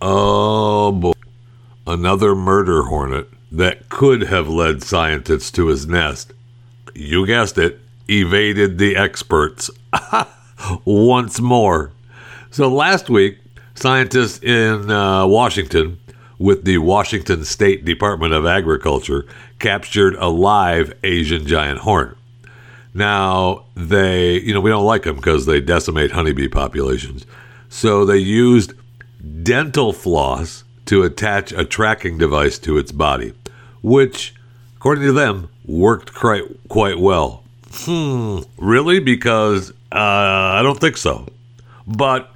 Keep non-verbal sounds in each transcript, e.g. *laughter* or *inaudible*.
Oh boy. Another murder hornet that could have led scientists to his nest. You guessed it, evaded the experts *laughs* once more. So last week, scientists in uh, Washington with the Washington State Department of Agriculture captured a live Asian giant hornet. Now, they, you know, we don't like them because they decimate honeybee populations. So they used dental floss to attach a tracking device to its body, which, according to them, worked quite, quite well. Hmm, really? Because uh, I don't think so. But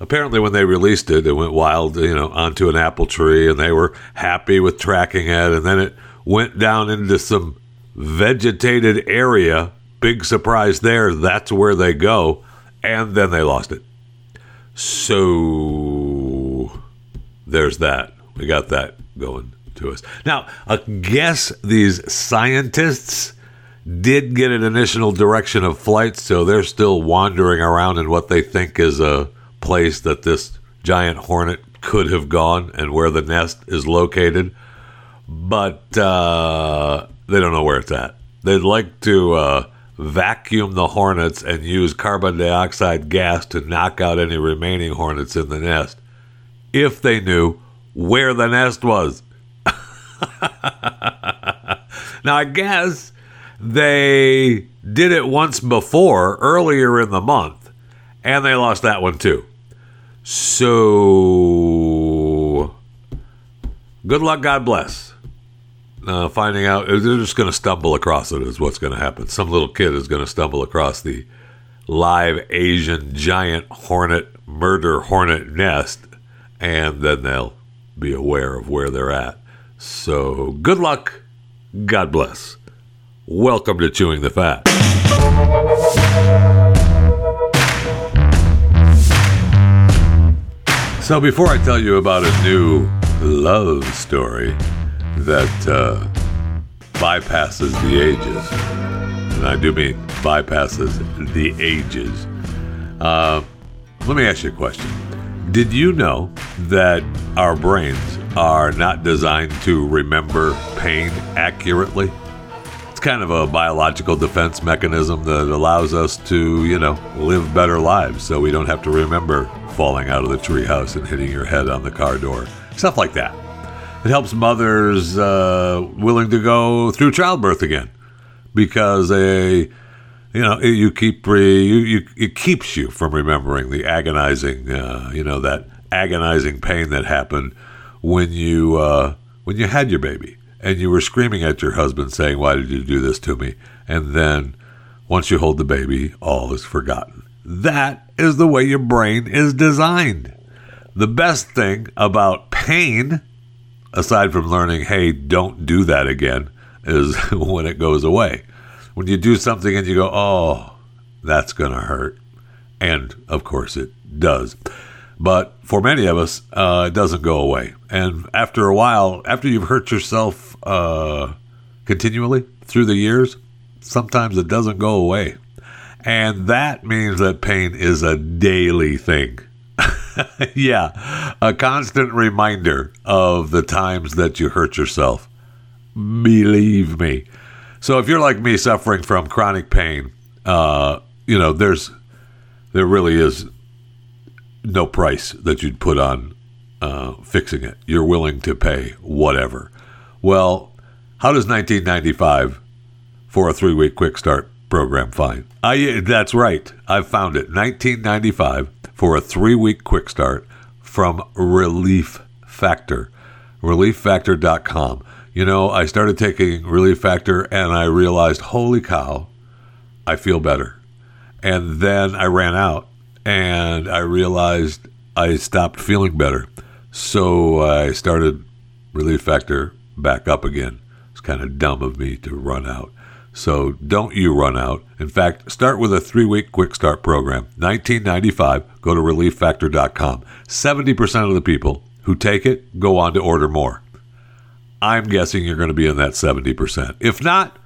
apparently, when they released it, it went wild, you know, onto an apple tree, and they were happy with tracking it. And then it went down into some vegetated area. Big surprise there. That's where they go. And then they lost it. So there's that. We got that going to us. Now, I guess these scientists did get an initial direction of flight, so they're still wandering around in what they think is a place that this giant hornet could have gone and where the nest is located. But uh, they don't know where it's at. They'd like to uh, vacuum the hornets and use carbon dioxide gas to knock out any remaining hornets in the nest if they knew where the nest was. *laughs* now, I guess they did it once before, earlier in the month, and they lost that one too. So, good luck, God bless. Uh, finding out, they're just going to stumble across it, is what's going to happen. Some little kid is going to stumble across the live Asian giant hornet, murder hornet nest, and then they'll be aware of where they're at. So, good luck. God bless. Welcome to Chewing the Fat. So, before I tell you about a new love story that uh, bypasses the ages, and I do mean bypasses the ages, uh, let me ask you a question. Did you know that our brains are not designed to remember pain accurately? It's kind of a biological defense mechanism that allows us to, you know, live better lives so we don't have to remember falling out of the treehouse and hitting your head on the car door. Stuff like that. It helps mothers uh, willing to go through childbirth again because they you know you keep re, you, you it keeps you from remembering the agonizing uh, you know that agonizing pain that happened when you uh, when you had your baby and you were screaming at your husband saying why did you do this to me? And then once you hold the baby all is forgotten. That is the way your brain is designed. The best thing about pain aside from learning hey don't do that again is *laughs* when it goes away when you do something and you go, oh, that's going to hurt. And of course it does. But for many of us, uh, it doesn't go away. And after a while, after you've hurt yourself uh, continually through the years, sometimes it doesn't go away. And that means that pain is a daily thing. *laughs* yeah, a constant reminder of the times that you hurt yourself. Believe me. So if you're like me, suffering from chronic pain, uh, you know, there's there really is no price that you'd put on uh, fixing it. You're willing to pay whatever. Well, how does 1995 for a three week quick start program find? I that's right. I've found it. 1995 for a three week quick start from Relief Factor. ReliefFactor.com. You know, I started taking Relief Factor and I realized, holy cow, I feel better. And then I ran out and I realized I stopped feeling better. So I started Relief Factor back up again. It's kind of dumb of me to run out. So don't you run out. In fact, start with a three week quick start program. 1995, go to relieffactor.com. 70% of the people who take it go on to order more. I'm guessing you're going to be in that 70%. If not,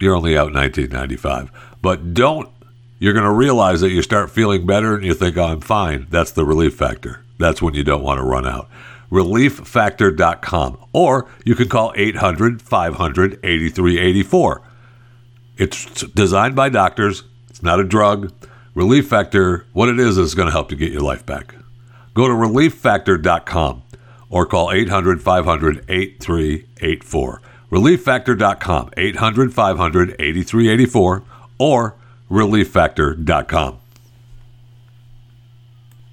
you're only out 1995. But don't, you're going to realize that you start feeling better and you think, oh, I'm fine. That's the relief factor. That's when you don't want to run out. ReliefFactor.com. Or you can call 800 500 8384. It's designed by doctors, it's not a drug. Relief Factor, what it is, is going to help you get your life back. Go to relieffactor.com or call 800 500 8384. Relieffactor.com, 800 500 8384, or relieffactor.com.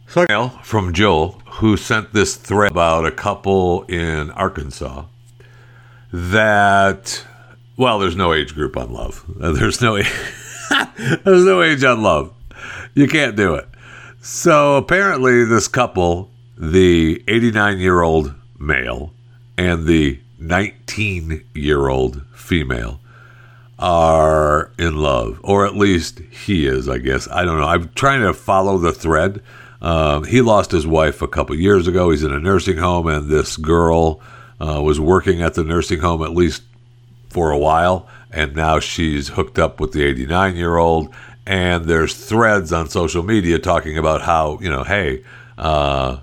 So, email from Joel, who sent this thread about a couple in Arkansas that, well, there's no age group on love. *laughs* There's no, *laughs* there's no age on love. You can't do it. So apparently, this couple, the 89 year old male and the 19 year old female, are in love, or at least he is, I guess. I don't know. I'm trying to follow the thread. Um, he lost his wife a couple years ago. He's in a nursing home, and this girl uh, was working at the nursing home at least for a while, and now she's hooked up with the 89 year old. And there's threads on social media talking about how you know, hey, uh,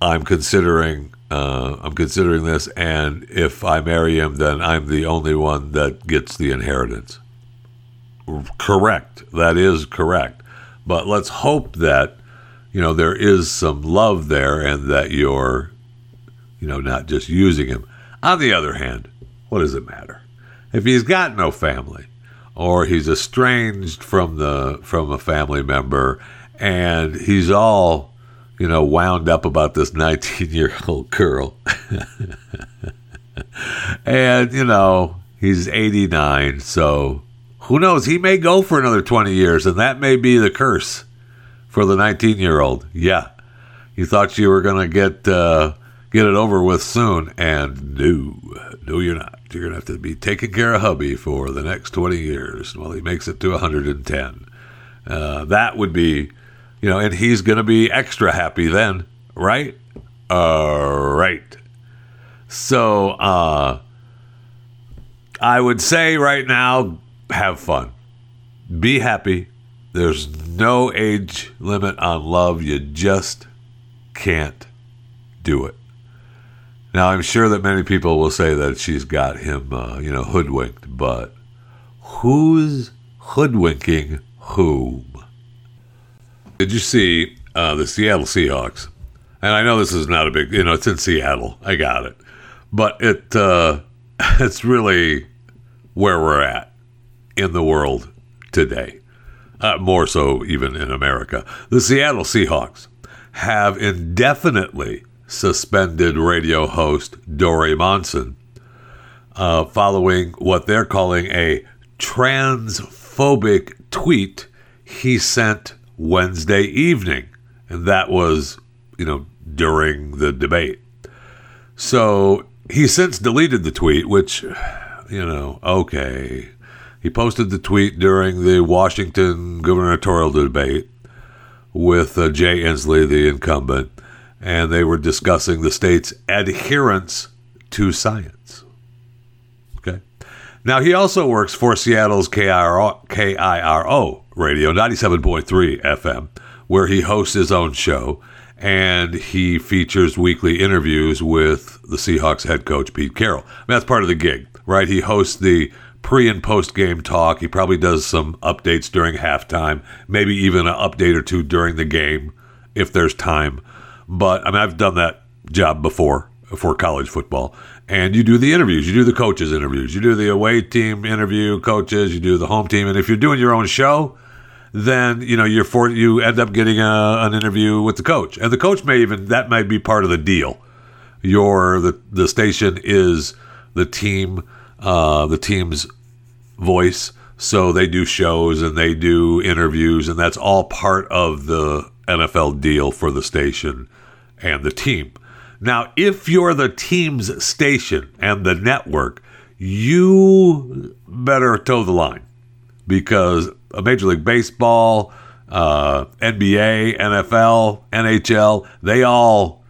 I'm considering uh, I'm considering this, and if I marry him, then I'm the only one that gets the inheritance. Correct. That is correct. But let's hope that you know there is some love there, and that you're, you know, not just using him. On the other hand, what does it matter if he's got no family, or he's estranged from the from a family member, and he's all you know, wound up about this *laughs* 19 year old girl. and, you know, he's 89, so who knows? He may go for another 20 years, and that may be the curse for the 19 year old. Yeah. You thought you were going to get. Uh, get it over with soon. And no, no, you're not. You're to have to be taking care of hubby for the next 20 years while he makes it to 110. Uh, that would be you know, and he's going to be extra happy then, right? All right. So, uh, I would say right now, have fun, be happy. There's no age limit on love. You just can't do it. Now, I'm sure that many people will say that she's got him, uh, you know, hoodwinked, but who's hoodwinking whom? Did you see uh, the Seattle Seahawks? And I know this is not a big, you know, it's in Seattle. I got it, but it uh, *laughs* it's really where we're at in the world today. Uh, more so, even in America. The Seattle Seahawks have indefinitely suspended radio host Dori Monson uh, following what they're calling a transphobic tweet he sent Wednesday evening. And that was, you know, during the debate. So he since deleted the tweet, which, you know, okay. He posted the tweet during the Washington gubernatorial debate with uh, Jay Inslee, the incumbent, and they were discussing the state's adherence to science. Okay. Now, he also works for Seattle's KIRO, KIRO radio, 97.3 FM, where he hosts his own show and he features weekly interviews with the Seahawks head coach, Pete Carroll. I mean, that's part of the gig, right? He hosts the pre and post game talk. He probably does some updates during halftime, maybe even an update or two during the game if there's time. But I mean, I've done that job before for college football. And you do the interviews, you do the coaches' interviews, you do the away team interview coaches, you do the home team. And if you're doing your own show, then you know you're for you end up getting a, an interview with the coach, and the coach may even that might be part of the deal. Your the the station is the team, uh, the team's voice, so they do shows and they do interviews, and that's all part of the NFL deal for the station and the team. Now, if you're the team's station and the network, you better toe the line because Major League Baseball, uh, NBA, NFL, NHL, they all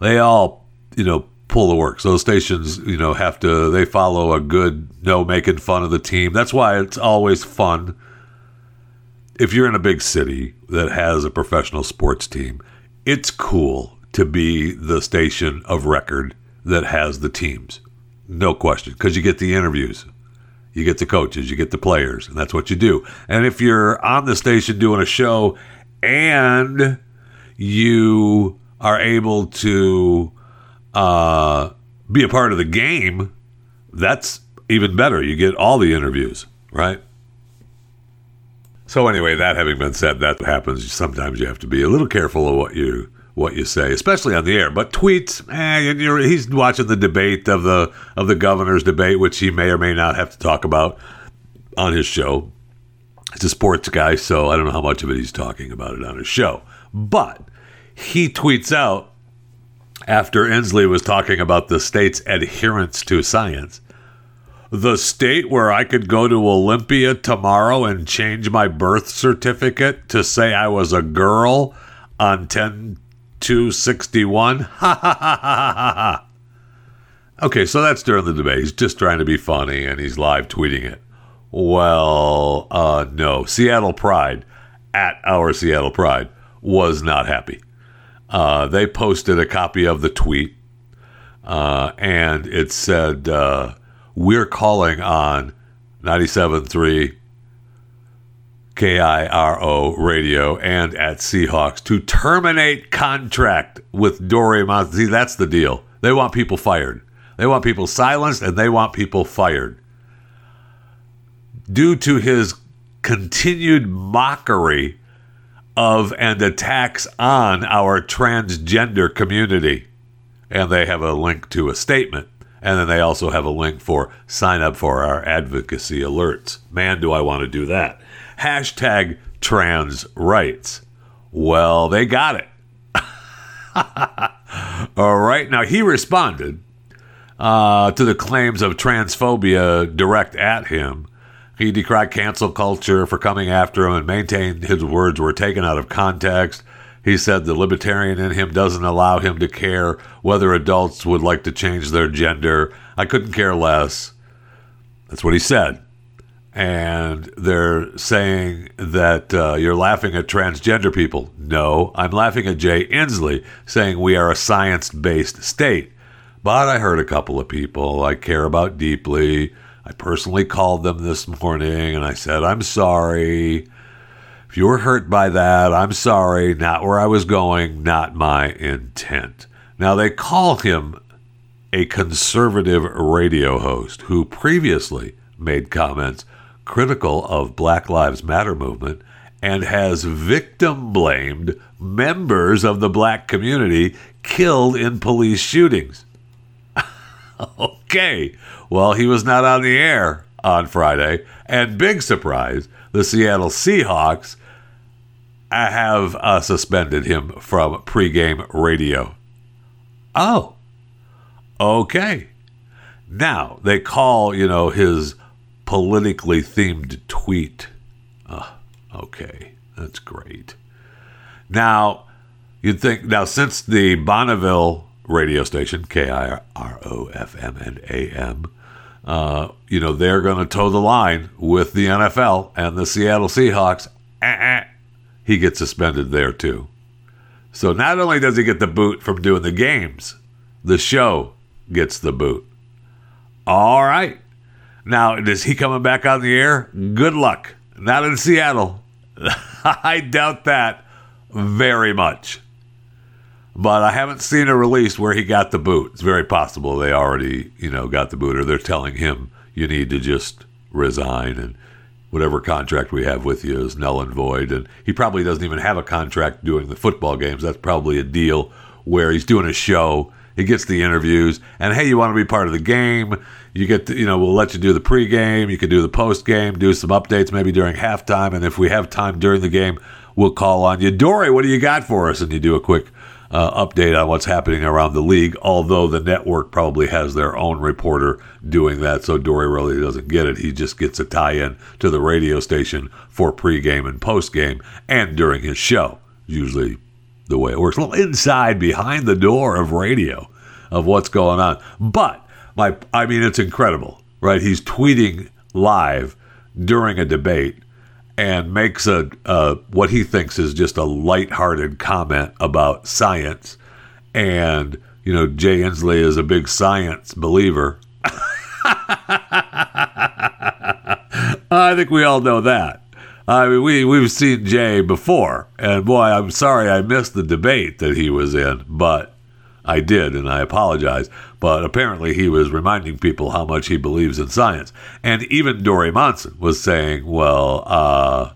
they all you know pull the works. Those stations you know have to they follow a good no making fun of the team. That's why it's always fun if you're in a big city that has a professional sports team. It's cool to be the station of record that has the teams. No question, because you get the interviews, you get the coaches, you get the players, and that's what you do. And if you're on the station doing a show and you are able to uh, be a part of the game, that's even better. You get all the interviews, right? So anyway, that having been said, that happens. Sometimes you have to be a little careful of what you what you say, especially on the air. But tweets, eh, he's watching the debate of the of the governor's debate, which he may or may not have to talk about on his show. He's a sports guy, so I don't know how much of it he's talking about it on his show. But he tweets out after Inslee was talking about the state's adherence to science. The state where I could go to Olympia tomorrow and change my birth certificate to say I was a girl on 10 261. *laughs* Ha ha ha ha ha. Okay, so that's during the debate. He's just trying to be funny and he's live tweeting it. Well, uh, no. Seattle Pride, at our Seattle Pride, was not happy. Uh, they posted a copy of the tweet uh, and it said, uh, We're calling on 97.3 KIRO radio and at Seahawks to terminate contract with Dori Montague. See, that's the deal. They want people fired. They want people silenced and they want people fired. Due to his continued mockery of and attacks on our transgender community. And they have a link to a statement. And then they also have a link for sign up for our advocacy alerts. Man, do I want to do that hashtag trans rights. Well, they got it. *laughs* All right. Now, he responded uh, to the claims of transphobia direct at him. He decried cancel culture for coming after him and maintained his words were taken out of context. He said the libertarian in him doesn't allow him to care whether adults would like to change their gender. I couldn't care less. That's what he said and they're saying that uh, you're laughing at transgender people. No, I'm laughing at Jay Inslee saying we are a science based state. But I heard a couple of people I care about deeply. I personally called them this morning and I said, I'm sorry. If you were hurt by that, I'm sorry. Not where I was going, not my intent. Now, they call him a conservative radio host who previously made comments critical of Black Lives Matter movement and has victim blamed members of the black community killed in police shootings. *laughs* okay, well, he was not on the air on Friday, and big surprise, the Seattle Seahawks have uh, suspended him from pregame radio. Oh, okay. Now they call, you know, his politically themed tweet. Oh, okay, that's great. Now, you'd think, now, since the Bonneville radio station, K I R O F M and A M, uh, you know, they're going to toe the line with the NFL and the Seattle Seahawks. Uh-uh. He gets suspended there too. So not only does he get the boot from doing the games, the show gets the boot. All right. Now, is he coming back on the air? Good luck. Not in Seattle. *laughs* I doubt that very much. But I haven't seen a release where he got the boot. It's very possible they already, you know, got the boot or they're telling him you need to just resign and whatever contract we have with you is null and void. And he probably doesn't even have a contract doing the football games. That's probably a deal where he's doing a show he gets the interviews, and hey, you want to be part of the game? You get, to, you know, we'll let you do the pregame. You can do the postgame, do some updates maybe during halftime, and if we have time during the game, we'll call on you. Dori, what do you got for us? And you do a quick uh, update on what's happening around the league. Although the network probably has their own reporter doing that, so Dori really doesn't get it. He just gets a tie-in to the radio station for pregame and postgame, and during his show, usually the way it works. A little inside behind the door of radio of what's going on. But my I mean it's incredible, right? He's tweeting live during a debate and makes a uh, what he thinks is just a lighthearted comment about science and you know Jay Inslee is a big science believer. *laughs* I think we all know that. I mean, we we've seen Jay before, and boy, I'm sorry I missed the debate that he was in, but I did, and I apologize. But apparently, he was reminding people how much he believes in science, and even Dori Monson was saying, "Well, uh,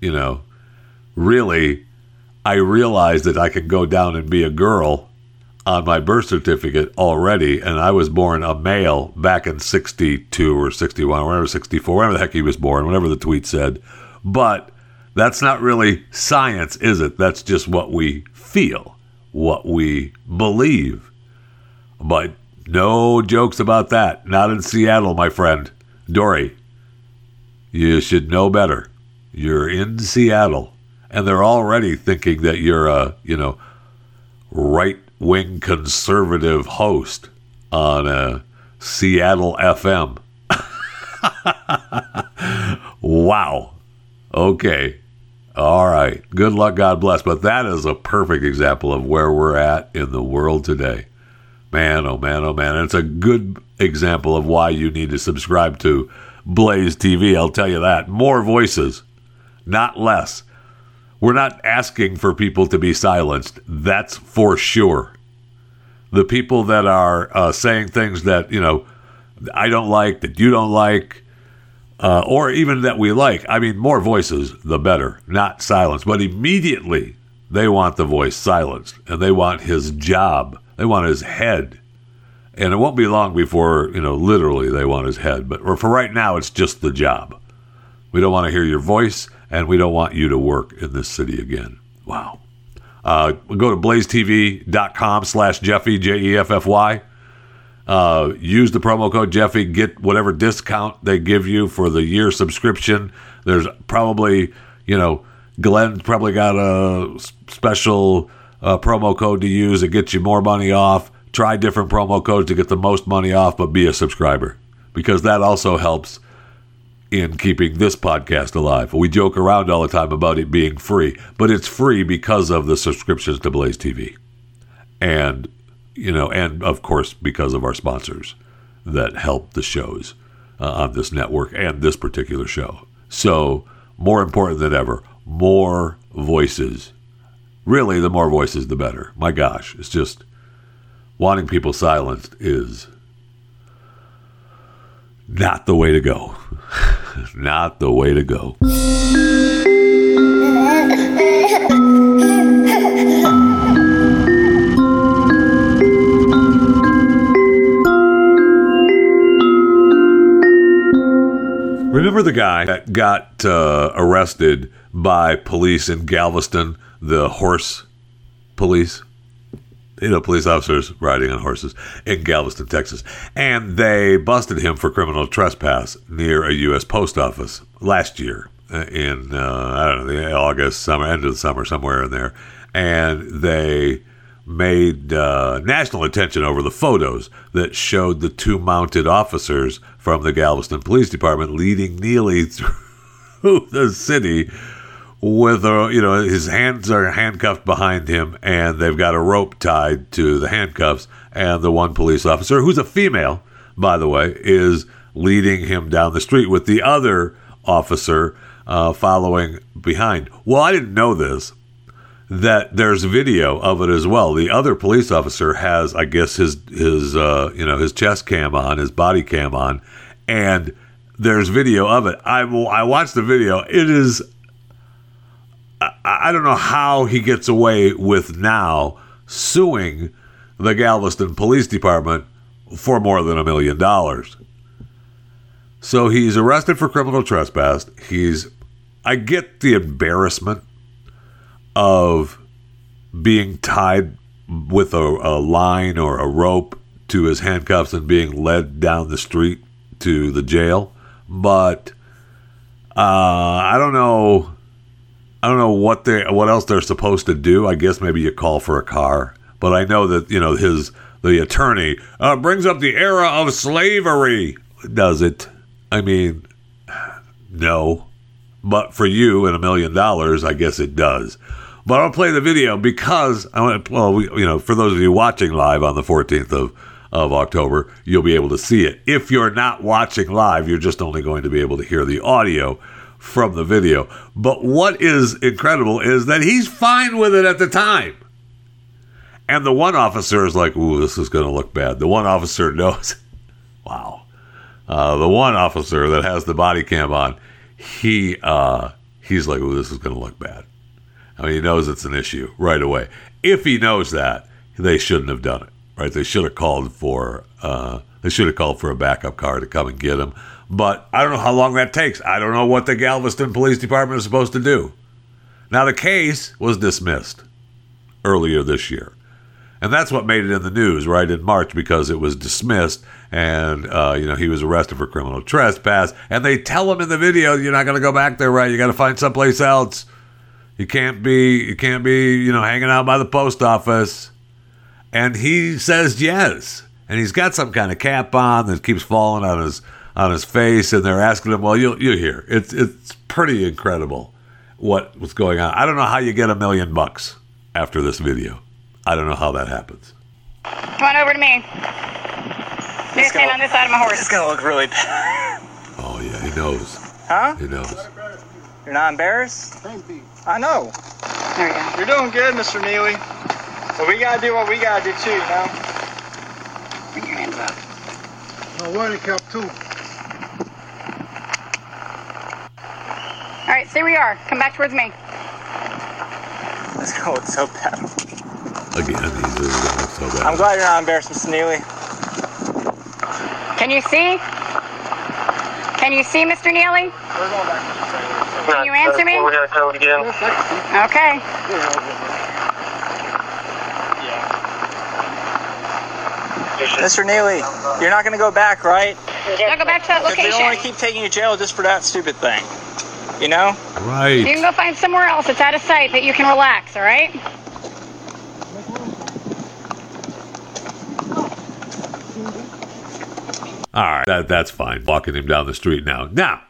you know, really, I realize that I can go down and be a girl." on my birth certificate already, and I was born a male back in 62 or 61, or whatever, 64, whatever the heck he was born, whatever the tweet said. But that's not really science, is it? That's just what we feel, what we believe. But no jokes about that. Not in Seattle, my friend. Dori, you should know better. You're in Seattle, and they're already thinking that you're a, you know, right wing conservative host on a Seattle FM. *laughs* wow. Okay. All right. Good luck. God bless. But that is a perfect example of where we're at in the world today. Man, oh man, oh man. It's a good example of why you need to subscribe to Blaze TV. I'll tell you that. More voices, not less. We're not asking for people to be silenced. That's for sure. The people that are uh, saying things that, you know, I don't like, that you don't like, uh, or even that we like. I mean, more voices, the better, not silence. But immediately they want the voice silenced and they want his job, they want his head. And it won't be long before, you know, literally they want his head. But for right now, it's just the job. We don't want to hear your voice and we don't want you to work in this city again. Wow. Uh, go to blazetv.com slash Jeffy, J E F F Y. Uh, use the promo code Jeffy, get whatever discount they give you for the year subscription. There's probably, you know, Glenn's probably got a special uh, promo code to use that gets you more money off. Try different promo codes to get the most money off, but be a subscriber because that also helps in keeping this podcast alive. We joke around all the time about it being free, but it's free because of the subscriptions to Blaze TV. And you know, and of course because of our sponsors that help the shows uh, on this network and this particular show. So, more important than ever, more voices. Really, the more voices, the better. My gosh, it's just wanting people silenced is not the way to go. *laughs* not the way to go. Remember the guy that got uh, arrested by police in Galveston, the horse police? You know, police officers riding on horses in Galveston, Texas. And they busted him for criminal trespass near a U.S. post office last year uh, in, uh, I don't know, the August, summer, end of the summer, somewhere in there. And they made uh, national attention over the photos that showed the two mounted officers from the Galveston Police Department leading Neely *laughs* through the city with a you know his hands are handcuffed behind him and they've got a rope tied to the handcuffs. And the one police officer who's a female by the way is leading him down the street with the other officer uh, following behind. Well i didn't know this that there's video of it as well. The other police officer has, I guess, his his uh, you know his chest cam on, his body cam on, and there's video of it. I I watched the video. It is. I, I don't know how he gets away with now suing the Galveston Police Department for more than a million dollars. So he's arrested for criminal trespass. He's I get the embarrassment of being tied with a, a, line or a rope to his handcuffs and being led down the street to the jail. But uh, I don't know. I don't know what they what else they're supposed to do. I guess maybe you call for a car. But I know that you know his the attorney uh, brings up the era of slavery. Does it? I mean, no. But for you and a million dollars, I guess it does. But I'll play the video because I want. Well, we, you know, for those of you watching live on the 14th of of October, you'll be able to see it. If you're not watching live, you're just only going to be able to hear the audio from the video. But what is incredible is that he's fine with it at the time. And the one officer is like, "Ooh, this is going to look bad." The one officer *laughs* knows. wow. Uh, the one officer that has the body cam on, he uh, he's like, "Ooh, this is going to look bad." I mean, he knows it's an issue right away. If he knows that, they shouldn't have done it. Right? They should have called for uh, they should have called for a backup car to come and get him. But I don't know how long that takes. I don't know what the Galveston Police Department is supposed to do. Now the case was dismissed earlier this year. And that's what made it in the news, right, in March, because it was dismissed and, uh, you know, he was arrested for criminal trespass. And they tell him in the video, you're not going to go back there, right? You got to find someplace else. You can't be, you can't be, you know, hanging out by the post office. And he says yes. And he's got some kind of cap on that keeps falling on his on his face, and they're asking him, "Well, you you hear it's it's pretty incredible what what's going on. I don't know how you get a million bucks after this video. I don't know how that happens. Come on over to me. You stand on this side of my horse. It's gonna look really bad. Oh yeah, he knows. Huh? He knows. You're not embarrassed? I know. There we go. You're doing good, Mr. Neely. But we gotta do what we gotta do too, you know? Bring your hands up. No wearing cap too. All right, stay where you are. Come back towards me. It's gonna look so bad. Again, he's just going so bad. I'm glad you're not embarrassed, Mr. Neely. Can you see? Can you see, Mr. Neely? We're going back to the trailer. Can you answer me? We gotta go again. Yes, I can see. Okay. Yeah. Mr. Neely, you're not gonna go back, right? Now go back to that Because we don't want to keep taking you to jail just for that stupid thing. You know? Right. You can go find somewhere else that's out of sight that you can relax, all right? All right, that that's fine. Walking him down the street now. Now,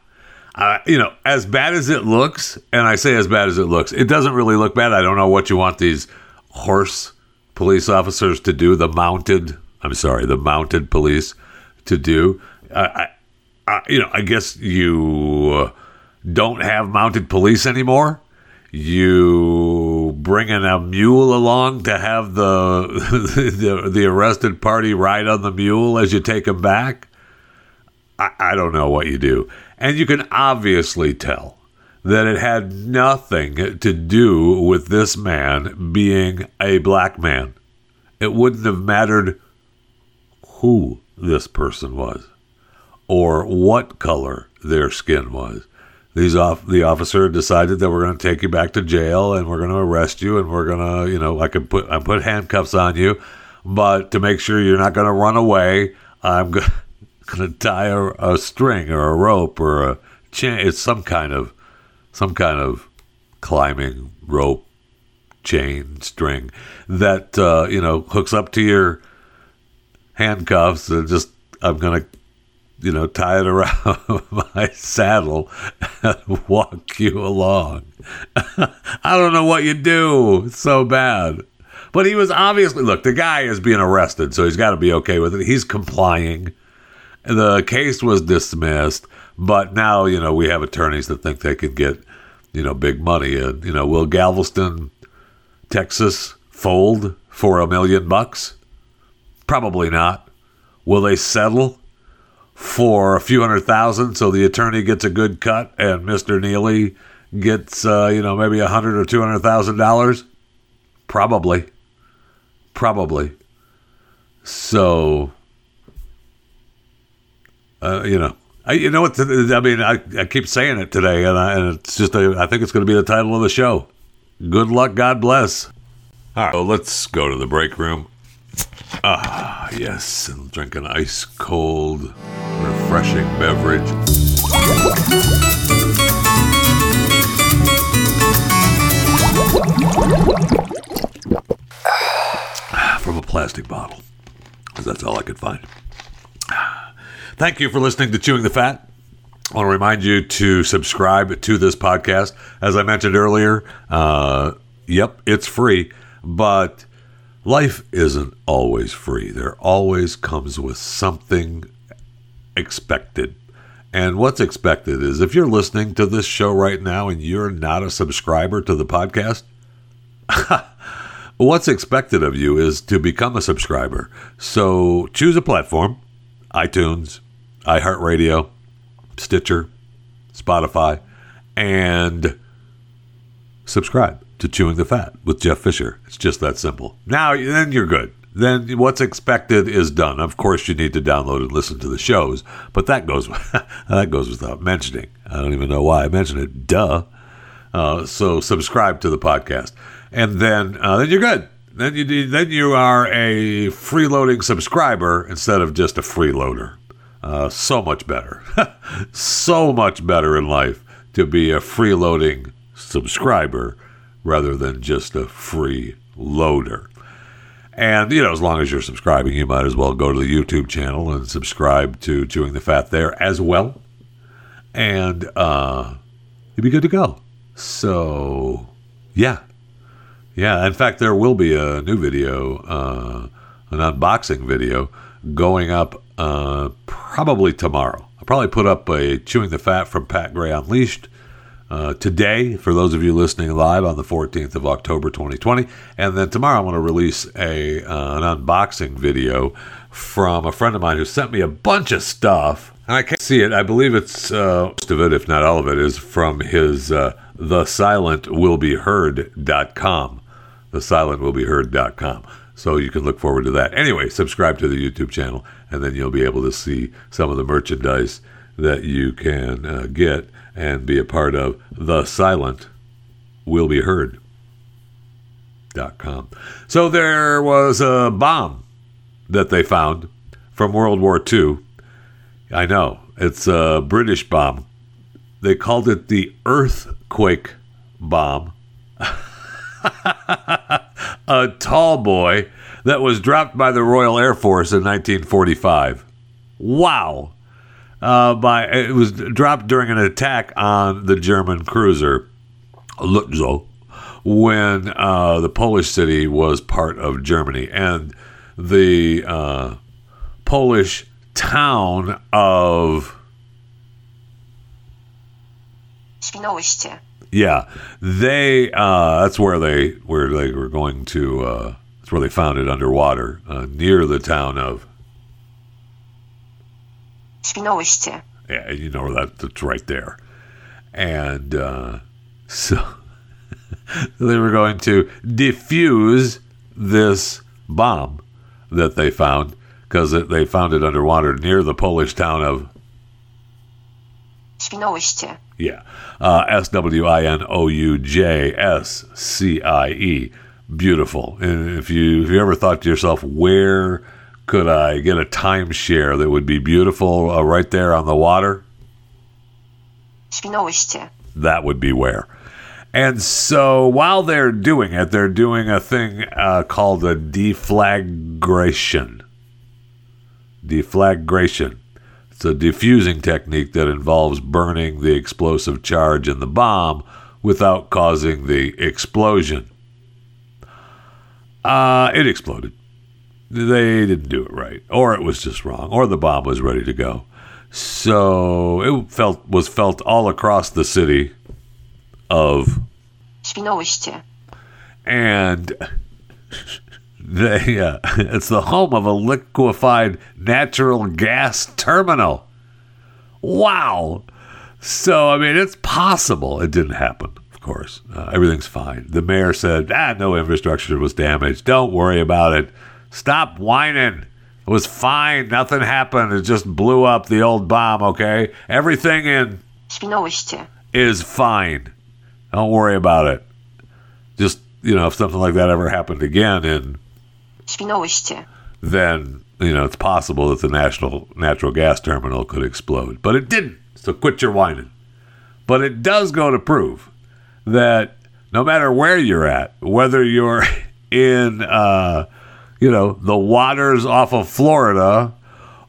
uh, you know, as bad as it looks, and I say as bad as it looks, it doesn't really look bad. I don't know what you want these horse police officers to do. The mounted, I'm sorry, the mounted police to do. I, I, you know, I guess you uh, don't have mounted police anymore. You bringing a mule along to have the, *laughs* the the arrested party ride on the mule as you take him back. I, I don't know what you do. And you can obviously tell that it had nothing to do with this man being a black man. It wouldn't have mattered who this person was or what color their skin was. These off the officer decided that we're going to take you back to jail and we're going to arrest you and we're going to, you know, I could put I put handcuffs on you, but to make sure you're not going to run away, I'm going to tie a, a string or a rope or a chain. It's some kind of some kind of climbing rope, chain, string that uh, you know hooks up to your handcuffs and just I'm gonna you know tie it around *laughs* my saddle and walk you along. *laughs* I don't know what you do. It's so bad. But he was obviously look, the guy is being arrested, so he's got to be okay with it. He's complying. The case was dismissed, but now, you know, we have attorneys that think they could get, you know, big money. And, you know, will Galveston, Texas fold for a million bucks? Probably not. Will they settle for a few hundred thousand so the attorney gets a good cut and Mr. Neely gets, uh, you know, maybe a hundred or two hundred thousand dollars? Probably. Probably. So, uh, you know, I, you know what? I mean, I, I keep saying it today, and, I, and it's just, a, I think it's going to be the title of the show. Good luck, God bless. All right, so let's go to the break room. Ah, yes, and drink an ice cold, refreshing beverage. From a plastic bottle, because that's all I could find. Thank you for listening to Chewing the Fat. I want to remind you to subscribe to this podcast. As I mentioned earlier, uh, Yep, it's free, but life isn't always free. There always comes with something expected. And what's expected is if you're listening to this show right now and you're not a subscriber to the podcast, *laughs* what's expected of you is to become a subscriber. So choose a platform iTunes, iHeartRadio, Stitcher, Spotify, and subscribe to Chewing the Fat with Jeff Fisher. It's just that simple. Now, then you're good. Then what's expected is done. Of course, you need to download and listen to the shows, but that goes *laughs* that goes without mentioning. I don't even know why I mentioned it. Duh. Uh, so subscribe to the podcast, and then uh, then you're good. Then you then you are a freeloading subscriber instead of just a freeloader. Uh, so much better, *laughs* so much better in life to be a freeloading subscriber rather than just a free loader. And, you know, as long as you're subscribing, you might as well go to the YouTube channel and subscribe to Chewing the Fat there as well. And uh, you'd be good to go. So, yeah. Yeah. In fact, there will be a new video, uh, an unboxing video going up uh, probably tomorrow. I'll probably put up a Chewing the Fat from Pat Gray Unleashed uh, today for those of you listening live on the 14th of October 2020. And then tomorrow I'm going to release a uh, an unboxing video from a friend of mine who sent me a bunch of stuff. And I can't see it. I believe it's uh, most of it, if not all of it, is from his uh, thesilentwillbeheard.com. Thesilentwillbeheard.com. So you can look forward to that. Anyway, subscribe to the YouTube channel, and then you'll be able to see some of the merchandise that you can uh, get and be a part of the silent will be heard com. So there was a bomb that they found from World War II. I know it's a British bomb. They called it the earthquake bomb. *laughs* a Tallboy that was dropped by the Royal Air Force in 1945. Wow uh, by it was dropped during an attack on the German cruiser Lützow when uh, the Polish city was part of Germany and the uh, Polish town of Świnoujście. yeah they uh, that's where they where they were going to uh, where they found it underwater uh, near the town of Świnoujście. Yeah, you know that that's right there. And uh, *laughs* so *laughs* they were going to defuse this bomb that they found because they found it underwater near the Polish town of Świnoujście. yeah, uh, S W I N O U J S C I E. Beautiful. And if you if you ever thought to yourself, where could I get a timeshare that would be beautiful uh, right there on the water? That would be where. And so while they're doing it, they're doing a thing uh, called a deflagration. Deflagration. It's a diffusing technique that involves burning the explosive charge in the bomb without causing the explosion. Uh, it exploded they didn't do it right, or it was just wrong, or the bomb was ready to go. So it felt was felt all across the city of Świnoujście. and *laughs* they uh, *laughs* it's the home of a liquefied natural gas terminal. Wow. So I mean it's possible it didn't happen. Of course, uh, everything's fine. The mayor said, "Ah, no infrastructure was damaged. Don't worry about it. Stop whining. It was fine. Nothing happened. It just blew up the old bomb, okay? Everything in is fine. Don't worry about it. Just, you know, if something like that ever happened again, in then, you know, it's possible that the national natural gas terminal could explode. But it didn't. So quit your whining. But it does go to prove that no matter where you're at, whether you're *laughs* in, uh, you know, the waters off of Florida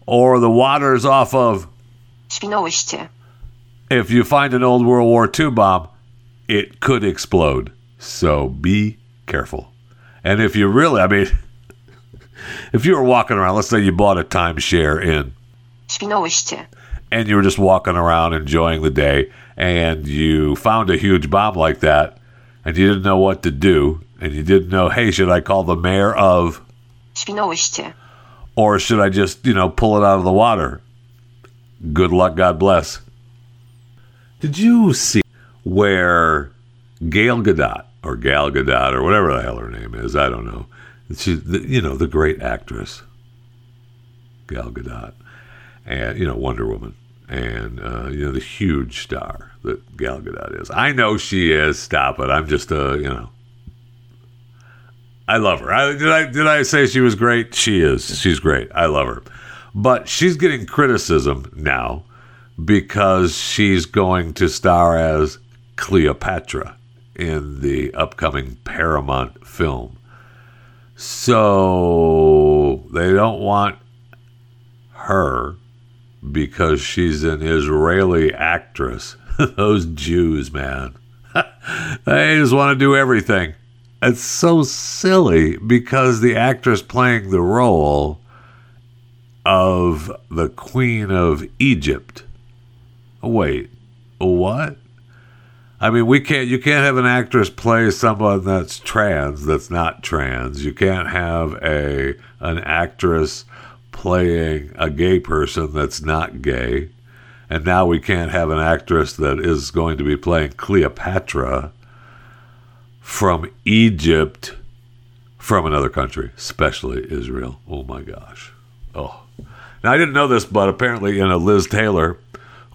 or the waters off of, Świnoujście. if you find an old World War II bomb, it could explode. So be careful. And if you really, I mean, *laughs* if you were walking around, let's say you bought a timeshare in Świnoujście. And you were just walking around enjoying the day and you found a huge bomb like that and you didn't know what to do and you didn't know, hey, should I call the mayor of Świnoujście. or should I just, you know, pull it out of the water? Good luck, God bless. Did you see where Gail Gadot or Gal Gadot or whatever the hell her name is? I don't know. She's, the, you know, the great actress, Gal Gadot, and you know Wonder Woman, and uh, you know the huge star that Gal Gadot is. I know she is. Stop it. I'm just a, you know. I love her. I, did I did I say she was great? She is. She's great. I love her. But she's getting criticism now because she's going to star as Cleopatra in the upcoming Paramount film. So they don't want her because she's an Israeli actress. *laughs* Those Jews, man. *laughs* they just want to do everything. It's so silly because the actress playing the role of the Queen of Egypt. Wait, what? I mean, we can't. You can't have an actress play someone that's trans that's not trans. You can't have a an actress playing a gay person that's not gay. And now we can't have an actress that is going to be playing Cleopatra from Egypt from another country, especially Israel. Oh my gosh. Oh. Now I didn't know this, but apparently, you know, Liz Taylor,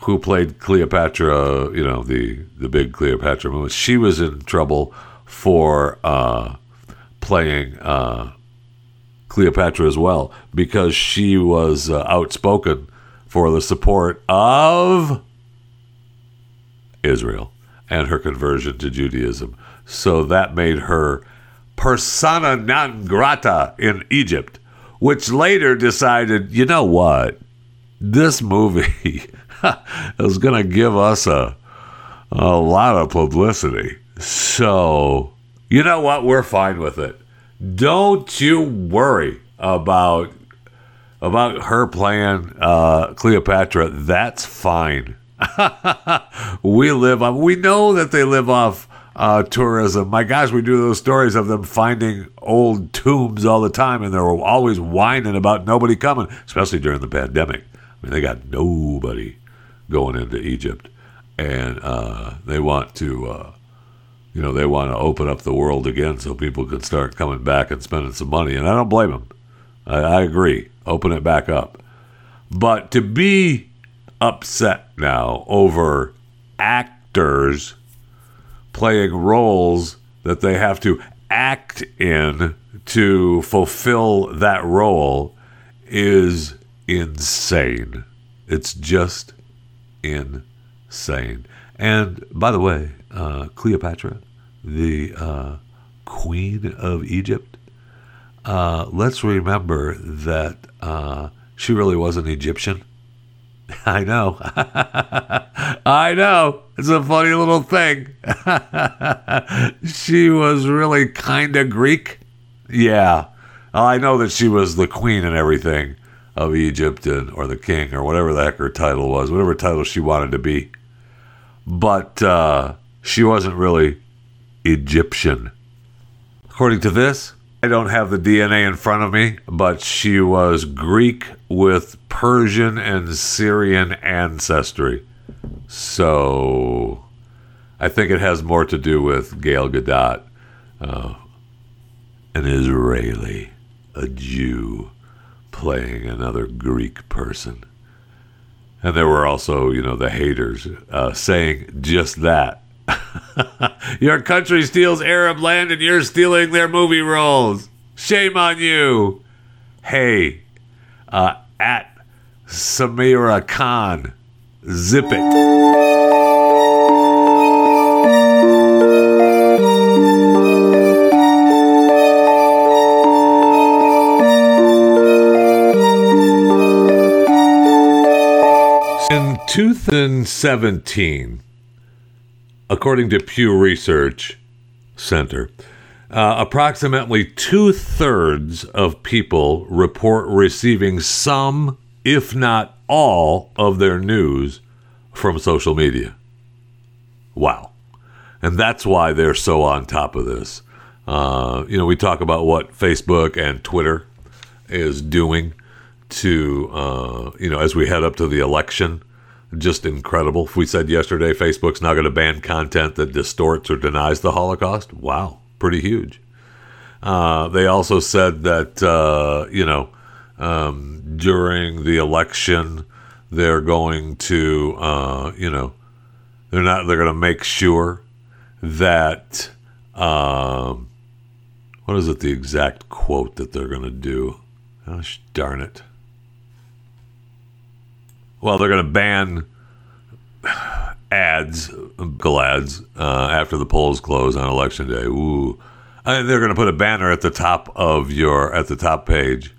who played Cleopatra, you know, the the big Cleopatra movie, she was in trouble for uh, playing uh, Cleopatra as well because she was uh, outspoken for the support of Israel and her conversion to Judaism. So that made her persona non grata in Egypt, which later decided, you know what? This movie *laughs* is going to give us a, a lot of publicity. So, you know what? We're fine with it. Don't you worry about about her playing uh, Cleopatra. That's fine. *laughs* we live on. We know that they live off uh, tourism. My gosh, we do those stories of them finding old tombs all the time, and they're always whining about nobody coming, especially during the pandemic. I mean, they got nobody going into Egypt, and uh, they want to. You know, they want to open up the world again so people can start coming back and spending some money. And I don't blame them. I, I agree. Open it back up. But to be upset now over actors playing roles that they have to act in to fulfill that role is insane. It's just insane. And by the way, uh, Cleopatra, the uh, queen of Egypt, uh, let's remember that uh, she really was an Egyptian. *laughs* I know. *laughs* I know. It's a funny little thing. *laughs* she was really kind of Greek. Yeah. I know that she was the queen and everything of Egypt and, or the king or whatever the heck her title was, whatever title she wanted to be. But uh, she wasn't really Egyptian. According to this, I don't have the DNA in front of me, but she was Greek with Persian and Syrian ancestry. So I think it has more to do with Gail Gadot, uh, an Israeli, a Jew, playing another Greek person. And there were also, you know, the haters uh, saying just that. *laughs* Your country steals Arab land and you're stealing their movie roles. Shame on you. Hey, uh, at Samira Khan, zip it. In 2017, according to Pew Research, Center. Uh, approximately two thirds of people report receiving some, if not all, of their news from social media. Wow. And that's why they're so on top of this. Uh, you know, we talk about what Facebook and Twitter is doing to, uh, you know, as we head up to the election. Just incredible. We said yesterday Facebook's not going to ban content that distorts or denies the Holocaust. Wow pretty huge. Uh, they also said that uh, you know um, during the election they're going to uh, you know they're not they're going to make sure that um, what is it the exact quote that they're going to do? Gosh darn it! Well, they're going to ban ads, ads, uh, after the polls close on election day. Ooh, and they're going to put a banner at the top of your at the top page,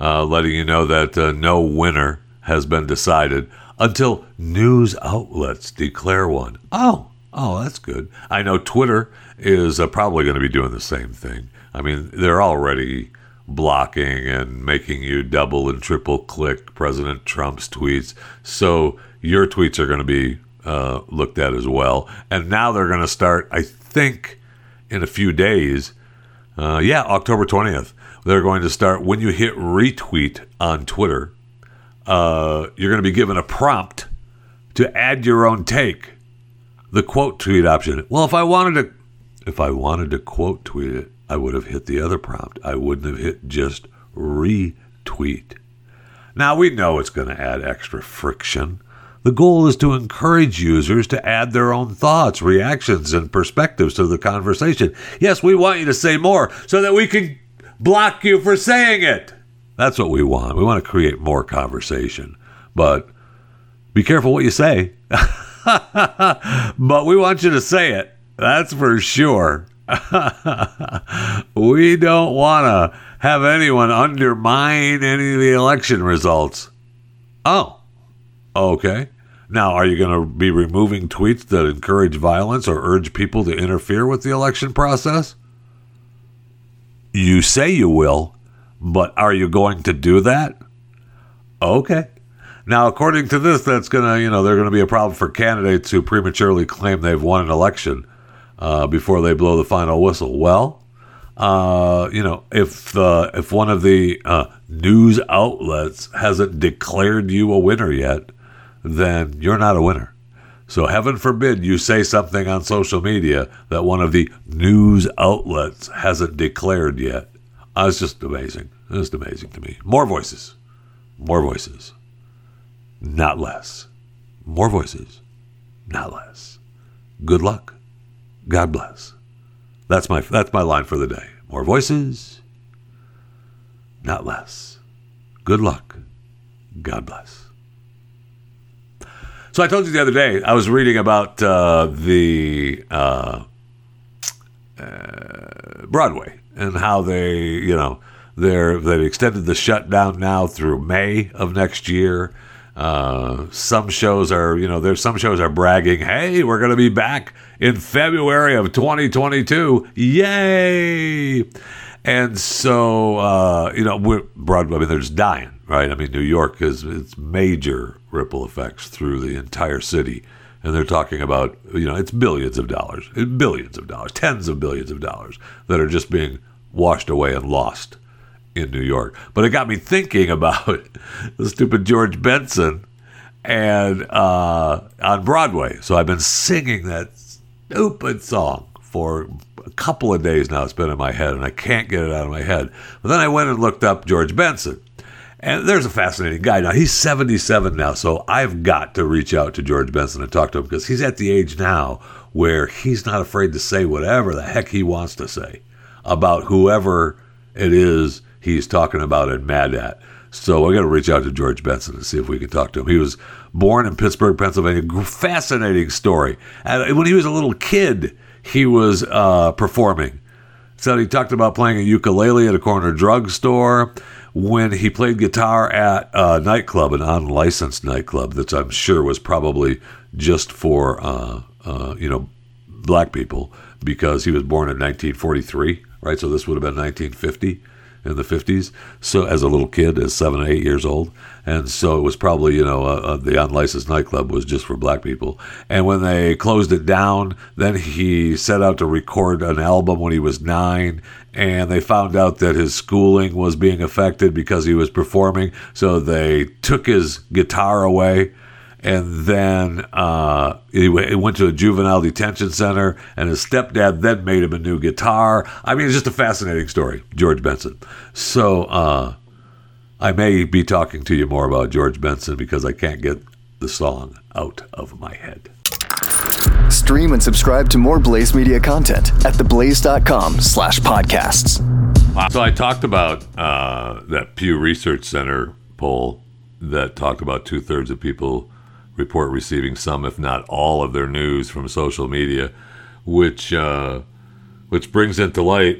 uh, letting you know that uh, no winner has been decided until news outlets declare one. Oh, oh, that's good. I know Twitter is uh, probably going to be doing the same thing. I mean, they're already blocking and making you double and triple click President Trump's tweets. So your tweets are going to be uh, looked at as well. And now they're going to start, I think, in a few days. Uh, yeah, October 20th. They're going to start when you hit retweet on Twitter. Uh, you're going to be given a prompt to add your own take. The quote tweet option. Well, if I wanted to, if I wanted to quote tweet it, I would have hit the other prompt. I wouldn't have hit just retweet. Now we know it's going to add extra friction the goal is to encourage users to add their own thoughts, reactions, and perspectives to the conversation. Yes, we want you to say more so that we can block you for saying it. That's what we want. We want to create more conversation. But be careful what you say. *laughs* but we want you to say it. That's for sure. *laughs* we don't want to have anyone undermine any of the election results. Oh, okay. Now, are you going to be removing tweets that encourage violence or urge people to interfere with the election process? You say you will, but are you going to do that? Okay. Now, according to this, that's going to, you know, they're going to be a problem for candidates who prematurely claim they've won an election uh, before they blow the final whistle. Well, uh, you know, if uh, if one of the uh, news outlets hasn't declared you a winner yet, then you're not a winner. So, heaven forbid you say something on social media that one of the news outlets hasn't declared yet. Uh, it's just amazing. It's amazing to me. More voices. More voices. Not less. More voices. Not less. Good luck. God bless. That's my that's my line for the day. More voices. Not less. Good luck. God bless. So I told you the other day I was reading about uh, the uh, uh, Broadway and how they, you know, they're they've extended the shutdown now through May of next year. Uh, some shows are, you know, there's some shows are bragging, "Hey, we're going to be back in February of 2022, yay!" And so, uh, you know, we're Broadway. I mean, they're just dying right? I mean, New York is it's major ripple effects through the entire city, and they're talking about you know it's billions of dollars, billions of dollars, tens of billions of dollars that are just being washed away and lost in New York. But it got me thinking *laughs* about the stupid George Benson and uh, on Broadway. So I've been singing that stupid song for a couple of days now. It's been in my head, and I can't get it out of my head. But then I went and looked up George Benson and there's a fascinating guy. Now, he's 77 now, so I've got to reach out to George Benson and talk to him because he's at the age now where he's not afraid to say whatever the heck he wants to say about whoever it is he's talking about and mad at. So I got to reach out to George Benson and see if we can talk to him. He was born in Pittsburgh, Pennsylvania. Fascinating story. And when he was a little kid, he was uh, performing. So he talked about playing a ukulele at a corner drugstore when he played guitar at a nightclub, an unlicensed nightclub that I'm sure was probably just for uh, uh, you know black people, because he was born in 1943, right? So this would have been 1950 in the 50s. So as a little kid, as seven or eight years old, and so it was probably you know uh, uh, the unlicensed nightclub was just for black people. And when they closed it down, then he set out to record an album when he was nine, and they found out that his schooling was being affected because he was performing. So they took his guitar away and then uh, he, w- he went to a juvenile detention center, and his stepdad then made him a new guitar. I mean, it's just a fascinating story, George Benson. So uh, I may be talking to you more about George Benson because I can't get the song out of my head. Stream and subscribe to more Blaze Media content at theblaze.com slash podcasts. So I talked about uh, that Pew Research Center poll that talked about two thirds of people report receiving some, if not all, of their news from social media, which uh, which brings into light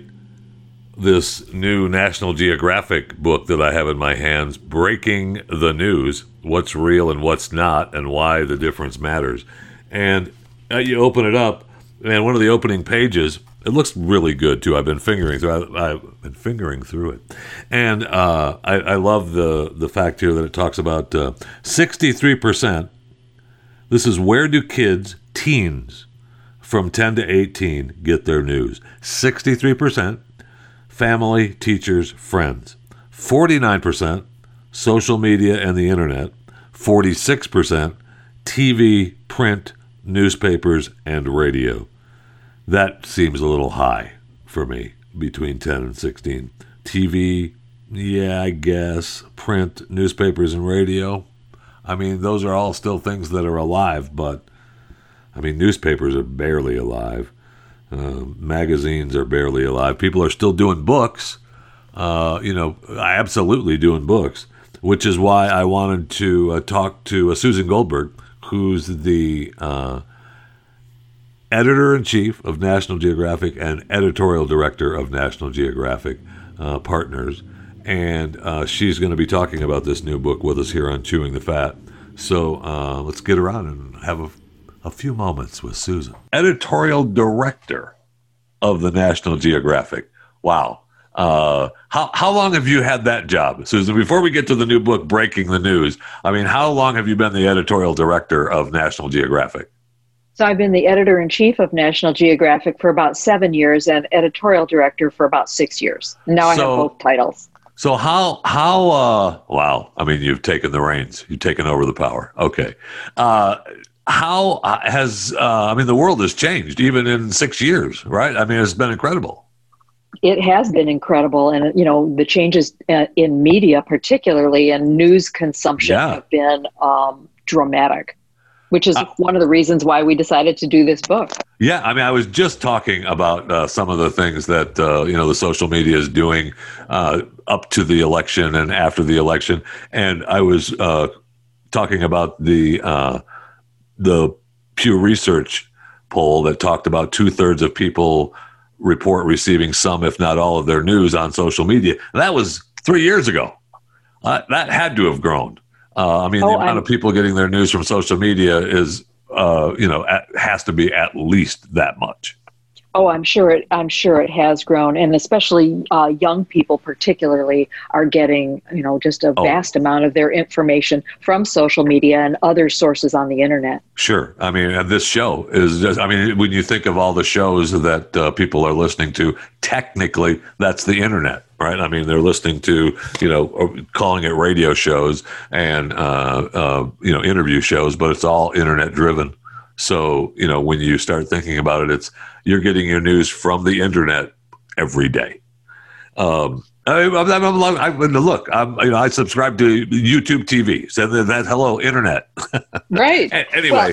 this new National Geographic book that I have in my hands, Breaking the News: What's Real and What's Not, and Why the Difference Matters. And uh, you open it up, and one of the opening pages. It looks really good too. I've been fingering through. I, have been fingering through it, and uh, I, I, love the the fact here that it talks about uh, sixty three percent this is where do kids, teens from 10 to 18, get their news? 63% family, teachers, friends. 49% social media and the internet. 46% TV, print, newspapers, and radio. That seems a little high for me between 10 and 16. TV, yeah, I guess. Print, newspapers, and radio, I mean, those are all still things that are alive, but I mean, newspapers are barely alive. Uh, magazines are barely alive. People are still doing books. Uh, you know, absolutely doing books, which is why I wanted to uh, talk to uh, Susan Goldberg, who's the uh, editor in chief of National Geographic and editorial director of National Geographic uh, Partners and uh, she's going to be talking about this new book with us here on Chewing the Fat. So uh, let's get around and have a, a few moments with Susan, editorial director of the National Geographic. Wow. Uh, how, how long have you had that job, Susan? Before we get to the new book, Breaking the News, I mean, how long have you been the editorial director of National Geographic? So I've been the editor in chief of National Geographic for about seven years and editorial director for about six years. Now I have both titles. So how how uh wow, I mean you've taken the reins, you've taken over the power. Okay. Uh how uh, has uh, I mean the world has changed even in 6 years, right? I mean it's been incredible. It has been incredible and you know the changes uh, in media particularly and news consumption yeah. have been um, dramatic which is uh, one of the reasons why we decided to do this book. Yeah, I mean, I was just talking about uh, some of the things that uh, you know the social media is doing uh, up to the election and after the election, and I was uh, talking about the uh, the Pew Research poll that talked about two thirds of people report receiving some, if not all, of their news on social media. And That was three years ago. that had to have grown. Uh, I mean, oh, the amount I'm, of people getting their news from social media is, uh, you know, at, has to be at least that much. Oh, I'm sure it. I'm sure it has grown, and especially uh, young people, particularly, are getting you know just a oh. vast amount of their information from social media and other sources on the internet. Sure, I mean, this show is just. I mean, when you think of all the shows that uh, people are listening to, technically, that's the internet, right? I mean, they're listening to you know, calling it radio shows and uh, uh you know, interview shows, but it's all internet driven. So, you know, when you start thinking about it, it's you're getting your news from the internet every day. Um, I, am I'm, I'm, I'm, look, I'm, you know, I subscribe to YouTube TV. So that, hello, internet. *laughs* Right. anyway, well,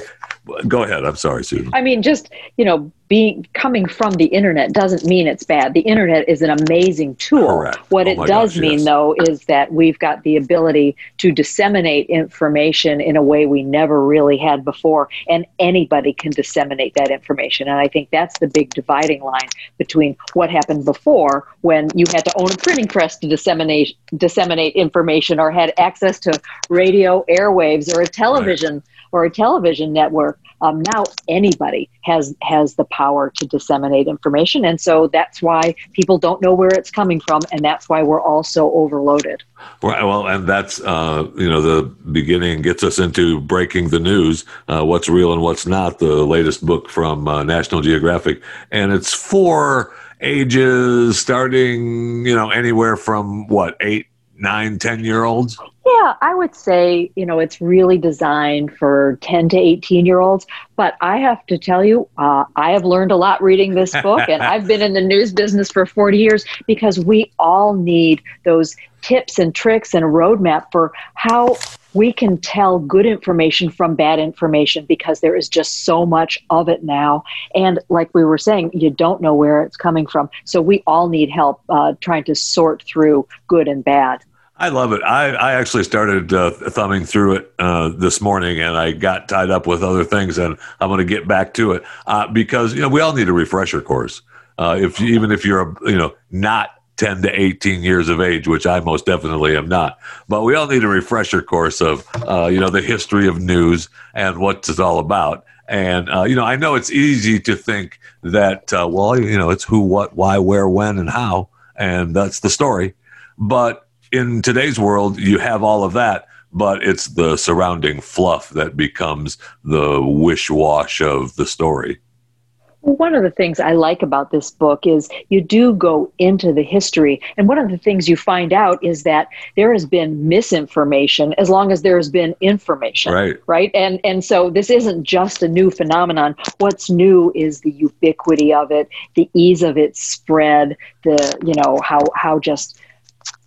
go ahead. I'm sorry, Susan. I mean, just, you know, being coming from the internet doesn't mean it's bad. The internet is an amazing tool. Correct. What oh it does gosh, mean, yes. though, is that we've got the ability to disseminate information in a way we never really had before, and anybody can disseminate that information. And I think that's the big dividing line between what happened before, when you had to own a printing press to disseminate disseminate information, or had access to radio airwaves or a television. Right or a television network um, now anybody has has the power to disseminate information, and so that's why people don't know where it's coming from, and that's why we're all so overloaded. Right. Well, and that's uh, you know the beginning gets us into breaking the news, uh, what's real and what's not. The latest book from uh, National Geographic, and it's for ages starting you know anywhere from what eight, nine, ten year olds. Yeah, I would say, you know, it's really designed for 10 to 18 year olds. But I have to tell you, uh, I have learned a lot reading this *laughs* book, and I've been in the news business for 40 years because we all need those tips and tricks and a roadmap for how we can tell good information from bad information because there is just so much of it now. And like we were saying, you don't know where it's coming from. So we all need help uh, trying to sort through good and bad. I love it. I, I actually started uh, thumbing through it uh, this morning, and I got tied up with other things, and I'm going to get back to it uh, because you know we all need a refresher course. Uh, if even if you're you know not 10 to 18 years of age, which I most definitely am not, but we all need a refresher course of uh, you know the history of news and what it's all about. And uh, you know, I know it's easy to think that well, you know, it's who, what, why, where, when, and how, and that's the story, but in today's world, you have all of that, but it's the surrounding fluff that becomes the wish wash of the story. One of the things I like about this book is you do go into the history. And one of the things you find out is that there has been misinformation as long as there has been information. Right. Right. And and so this isn't just a new phenomenon. What's new is the ubiquity of it, the ease of its spread, the, you know, how how just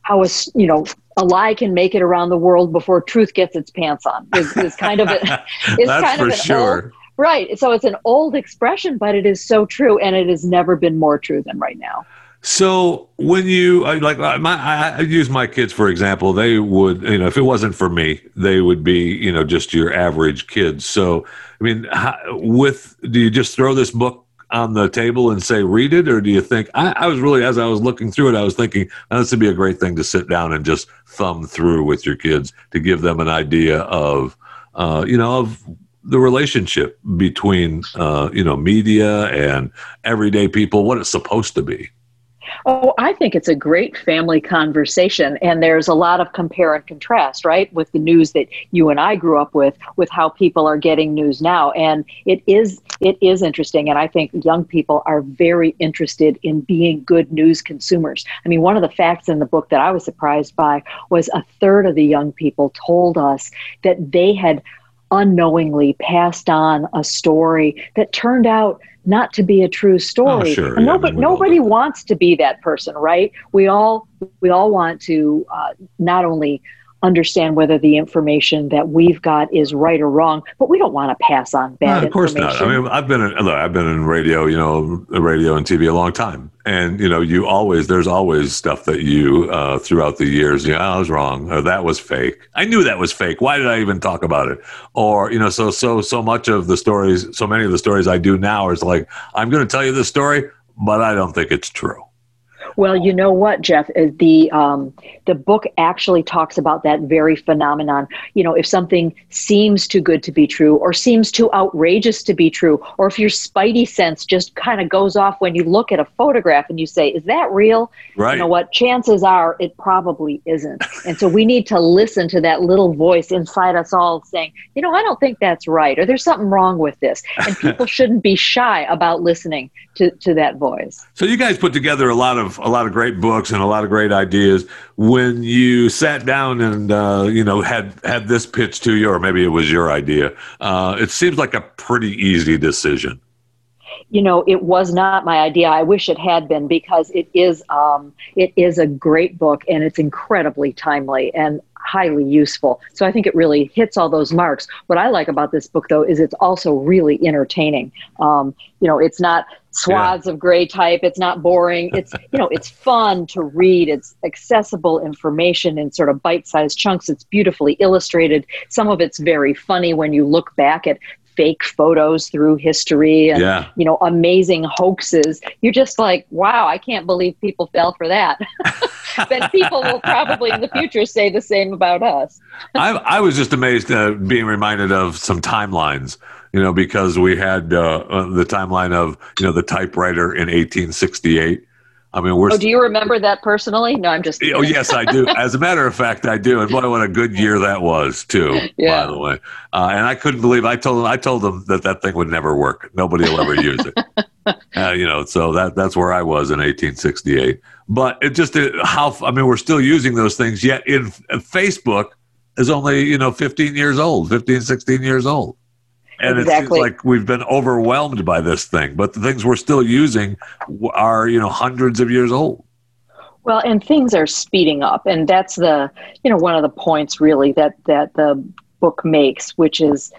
how a you know a lie can make it around the world before truth gets its pants on is, is kind of a, *laughs* is That's kind for of sure. Old, right. So it's an old expression, but it is so true, and it has never been more true than right now. So when you uh, like uh, my, I use my kids for example, they would you know if it wasn't for me, they would be you know just your average kids. So I mean, how, with do you just throw this book on the table and say read it or do you think I, I, was really as i was looking through it i was thinking oh, this would be a great thing to sit down and just thumb through with your kids to give them an idea of uh, you know of the relationship between uh, you know media and everyday people what it's supposed to be Oh, I think it's a great family conversation. And there's a lot of compare and contrast, right, with the news that you and I grew up with, with how people are getting news now. And it is it is interesting. And I think young people are very interested in being good news consumers. I mean, one of the facts in the book that I was surprised by was a third of the young people told us that they had unknowingly passed on a story that turned out not to be a true story. Oh, sure. yeah, nobody, nobody wants to be that person, right? We all we all want to uh, not only understand whether the information that we've got is right or wrong, but we don't want to pass on bad no, of course not. I mean, I've been in, look, I've been in radio, you know, radio and TV a long time, and you know, you always there's always stuff that you uh, throughout the years, you know, I was wrong, or that was fake. I knew that was fake. Why did I even talk about it? Or you know, so so so much of the stories, so many of the stories I do now is like, I'm going to tell you this story, but I don't think it's true. Well, you know what, Jeff? The um, the book actually talks about that very phenomenon. You know, if something seems too good to be true, or seems too outrageous to be true, or if your spidey sense just kind of goes off when you look at a photograph and you say, "Is that real?" Right. You know what? Chances are it probably isn't. And so we need to listen to that little voice inside us all saying, "You know, I don't think that's right," or "There's something wrong with this." And *laughs* people shouldn't be shy about listening to to that voice. So you guys put together a lot of a lot of great books and a lot of great ideas. When you sat down and uh, you know had had this pitch to you, or maybe it was your idea, uh, it seems like a pretty easy decision. You know, it was not my idea. I wish it had been because it is um, it is a great book and it's incredibly timely. And highly useful. So I think it really hits all those marks. What I like about this book, though, is it's also really entertaining. Um, you know, it's not swaths yeah. of gray type. It's not boring. It's *laughs* you know, it's fun to read. It's accessible information in sort of bite-sized chunks. It's beautifully illustrated. Some of it's very funny when you look back at fake photos through history and yeah. you know amazing hoaxes you're just like wow i can't believe people fell for that *laughs* but people will probably in the future say the same about us *laughs* I, I was just amazed uh, being reminded of some timelines you know, because we had uh, uh, the timeline of you know the typewriter in 1868. I mean, we're. Oh, do you remember that personally? No, I'm just. Oh yes, I do. As a matter of fact, I do. And boy, what a good year that was too. Yeah. By the way, uh, and I couldn't believe I told them I told them that that thing would never work. Nobody will ever use it. *laughs* Uh, you know, so that that's where I was in 1868. But it just it, how I mean, we're still using those things. Yet in Facebook is only you know 15 years old, 15, 16 years old. And it Exactly. seems like we've been overwhelmed by this thing, but the things we're still using are, you know, hundreds of years old. Well, and things are speeding up, and that's the you know one of the points really that that the book makes, which is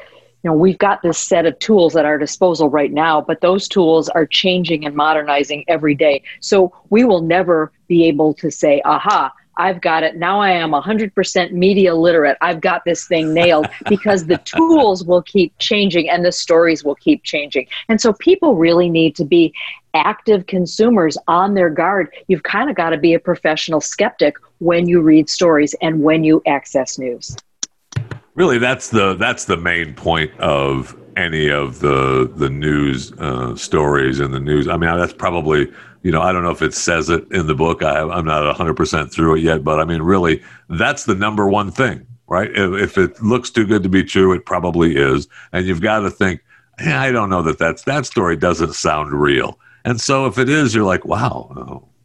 you know we've got this set of tools at our disposal right now, but those tools are changing and modernizing every day. So we will never be able to say, "Aha." I've got it. Now I am 100% media literate. I've got this thing nailed *laughs* because the tools will keep changing and the stories will keep changing. And so people really need to be active consumers on their guard. You've kind of got to be a professional skeptic when you read stories and when you access news. Really, that's the that's the main point of any of the the news uh, stories in the news. I mean, that's probably you know I don't know if it says it in the book. I, I'm not 100 percent through it yet, but I mean, really, that's the number one thing, right? If, if it looks too good to be true, it probably is, and you've got to think, hey, I don't know that that's that story doesn't sound real. And so if it is, you're like, wow,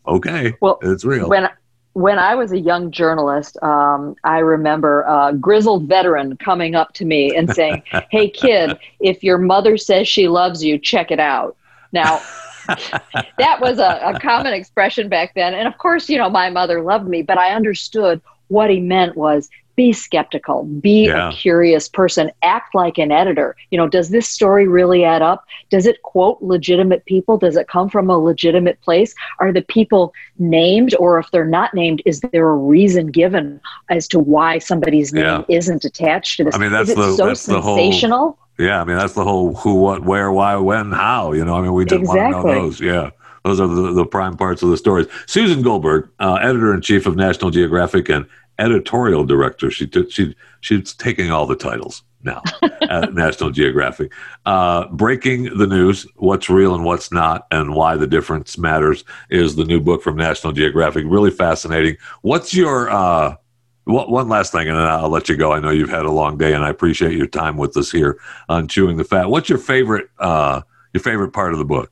oh, okay, Well, it's real. When when I was a young journalist, um, I remember a grizzled veteran coming up to me and saying, *laughs* "Hey, kid, if your mother says she loves you, check it out." Now. *laughs* that was a, a common expression back then. And of course, you know, my mother loved me, but I understood what he meant was be skeptical, be Yeah. a curious person, act like an editor. You know, does this story really add up? Does it quote legitimate people? Does it come from a legitimate place? Are the people named, or if they're not named, is there a reason given as to why somebody's name Yeah. isn't attached to this? I mean, that's the- so that's the whole- sensational? Yeah, I mean that's the whole who, what, where, why, when, how. You know, I mean we just want to know those. Yeah, those are the, the prime parts of the stories. Susan Goldberg, uh, editor in chief of National Geographic and editorial director. She took she she's taking all the titles now *laughs* at National Geographic. Uh, breaking the news: what's real and what's not, and why the difference matters is the new book from National Geographic. Really fascinating. What's your uh, one one last thing, and then I'll let you go. I know you've had a long day, and I appreciate your time with us here on chewing the fat. What's your favorite uh, your favorite part of the book?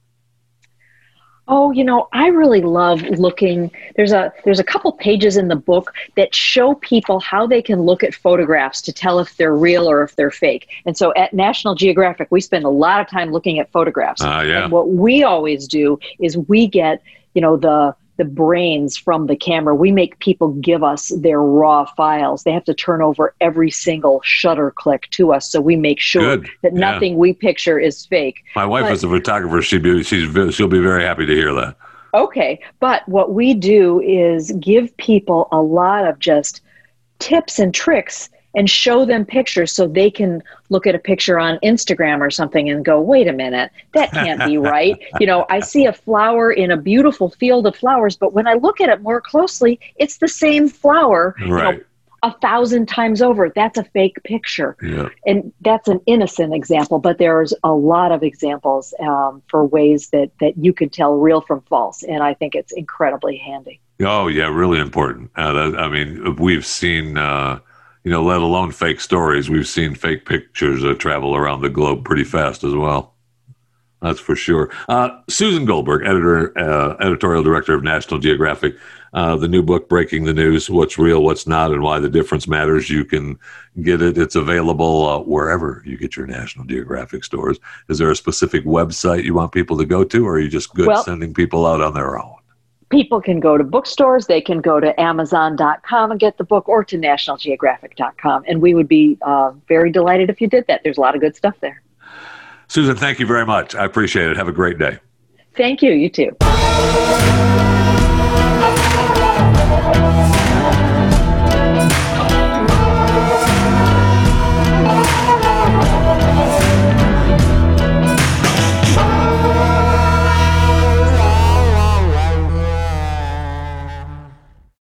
Oh, you know, I really love looking. There's a there's a couple pages in the book that show people how they can look at photographs to tell if they're real or if they're fake. And so at National Geographic, we spend a lot of time looking at photographs. Ah, yeah. And what we always do is we get, you know, the the brains from the camera. We make people give us their raw files. They have to turn over every single shutter click to us, so we make sure Good. that Yeah. nothing we picture is fake. My wife But- is a photographer. She'd be she's she'll be very happy to hear that. Okay, but what we do is give people a lot of just tips and tricks and show them pictures so they can look at a picture on Instagram or something and go, wait a minute, that can't be *laughs* right. You know, I see a flower in a beautiful field of flowers, but when I look at it more closely, it's the same flower you know, a thousand times over. That's a fake picture Yeah. and that's an innocent example, but there's a lot of examples um, for ways that that you can tell real from false, and I think it's incredibly handy. Oh yeah, really important. Uh, that, I mean, we've seen, uh, you know, let alone fake stories. We've seen fake pictures uh, travel around the globe pretty fast as well. That's for sure. Uh, Susan Goldberg, editor, uh, editorial director of National Geographic. Uh, the new book, Breaking the News: What's Real, What's Not, and Why the Difference Matters. You can get it. It's available uh, wherever you get your National Geographic stores. Is there a specific website you want people to go to, or are you just good Well- sending people out on their own? People can go to bookstores, they can go to Amazon.com and get the book, or to NationalGeographic.com, and we would be uh, very delighted if you did that. There's a lot of good stuff there. Susan, thank you very much. I appreciate it. Have a great day. Thank you. You too.